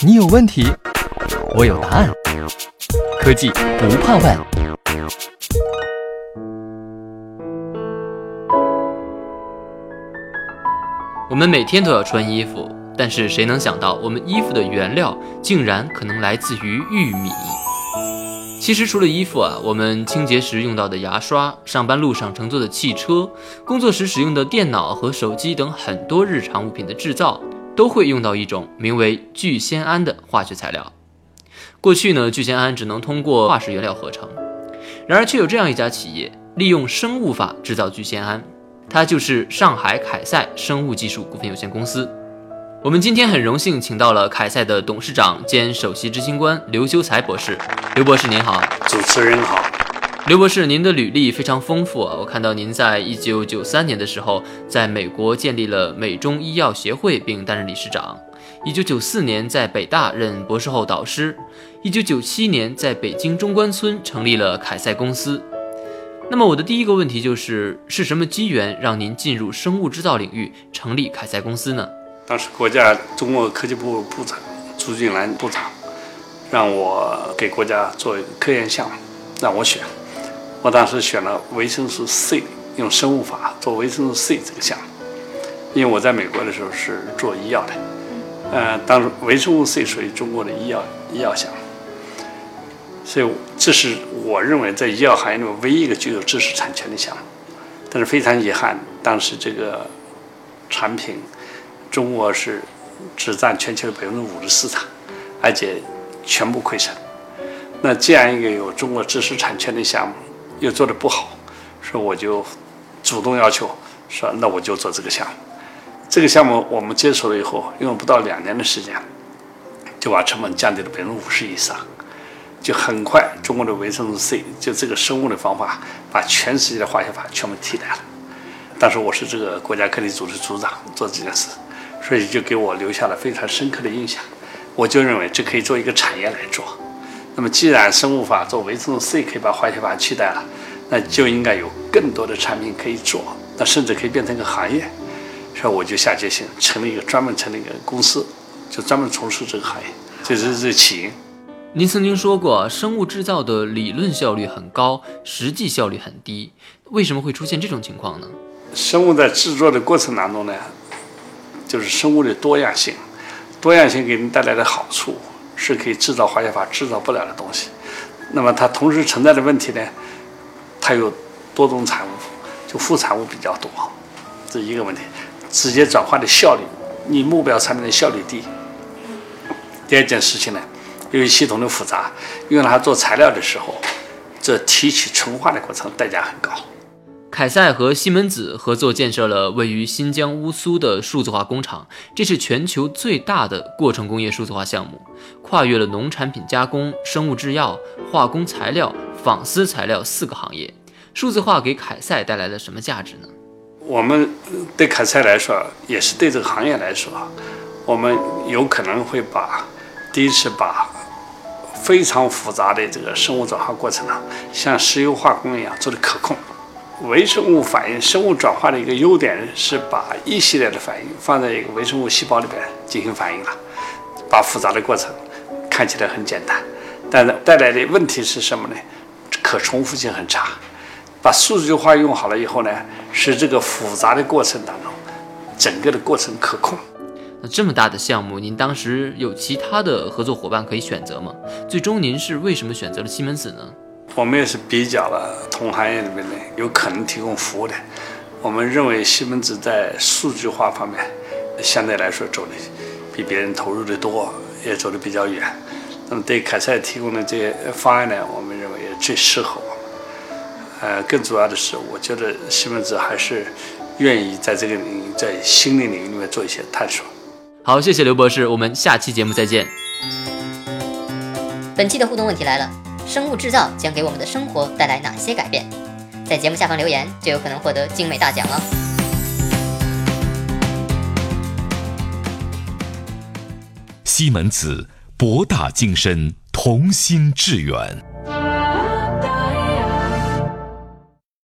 你有问题，我有答案。科技不怕问。我们每天都要穿衣服，但是谁能想到，我们衣服的原料竟然可能来自于玉米？其实除了衣服啊，我们清洁时用到的牙刷、上班路上乘坐的汽车、工作时使用的电脑和手机等很多日常物品的制造，都会用到一种名为聚酰胺的化学材料。过去呢，聚酰胺只能通过化石原料合成，然而却有这样一家企业利用生物法制造聚酰胺，它就是上海凯赛生物技术股份有限公司。我们今天很荣幸请到了凯赛的董事长兼首席执行官刘修才博士。刘博士您好，主持人好。刘博士，您的履历非常丰富啊！我看到您在一九九三年的时候，在美国建立了美中医药协会，并担任理事长；一九九四年在北大任博士后导师；一九九七年在北京中关村成立了凯赛公司。那么我的第一个问题就是：是什么机缘让您进入生物制造领域，成立凯赛公司呢？当时国家中国科技部部长朱俊兰部长让我给国家做科研项目，让我选。我当时选了维生素 C，用生物法做维生素 C 这个项目。因为我在美国的时候是做医药的，呃，当时维生素 C 属于中国的医药医药项目，所以这是我认为在医药行业里面唯一一个具有知识产权的项目。但是非常遗憾，当时这个产品。中国是只占全球的百分之五的市场，而且全部亏损。那这样一个有中国知识产权的项目又做得不好，所以我就主动要求说：“那我就做这个项目。”这个项目我们接手了以后，用了不到两年的时间，就把成本降低了百分之五十以上，就很快中国的维生素 C 就这个生物的方法，把全世界的化学法全部替代了。当时我是这个国家科技组的组长，做这件事。所以就给我留下了非常深刻的印象，我就认为这可以做一个产业来做。那么既然生物法做维生素 C 可以把化学法取代了，那就应该有更多的产品可以做，那甚至可以变成一个行业。所以我就下决心成立一个专门成立一个公司，就专门从事这个行业。这是这起因。您曾经说过，生物制造的理论效率很高，实际效率很低，为什么会出现这种情况呢？生物在制作的过程当中呢？就是生物的多样性，多样性给人带来的好处是可以制造化学法制造不了的东西。那么它同时存在的问题呢？它有多种产物，就副产物比较多，这一个问题。直接转化的效率，你目标产品的效率低。第二件事情呢，由于系统的复杂，用它做材料的时候，这提取纯化的过程代价很高。凯赛和西门子合作建设了位于新疆乌苏的数字化工厂，这是全球最大的过程工业数字化项目，跨越了农产品加工、生物制药、化工材料、纺丝材料四个行业。数字化给凯赛带来了什么价值呢？我们对凯赛来说，也是对这个行业来说，我们有可能会把第一次把非常复杂的这个生物转化过程啊，像石油化工一样做的可控。微生物反应、生物转化的一个优点是把一系列的反应放在一个微生物细胞里边进行反应了，把复杂的过程看起来很简单，但是带来的问题是什么呢？可重复性很差。把数据化用好了以后呢，使这个复杂的过程当中，整个的过程可控。那这么大的项目，您当时有其他的合作伙伴可以选择吗？最终您是为什么选择了西门子呢？我们也是比较了同行业里面的有可能提供服务的，我们认为西门子在数据化方面相对来说走的比别人投入的多，也走的比较远。那么对凯赛提供的这些方案呢，我们认为也最适合我们。呃，更主要的是，我觉得西门子还是愿意在这个领域，在新的领域里面做一些探索。好，谢谢刘博士，我们下期节目再见。本期的互动问题来了。生物制造将给我们的生活带来哪些改变？在节目下方留言，就有可能获得精美大奖哦。西门子，博大精深，同心致远。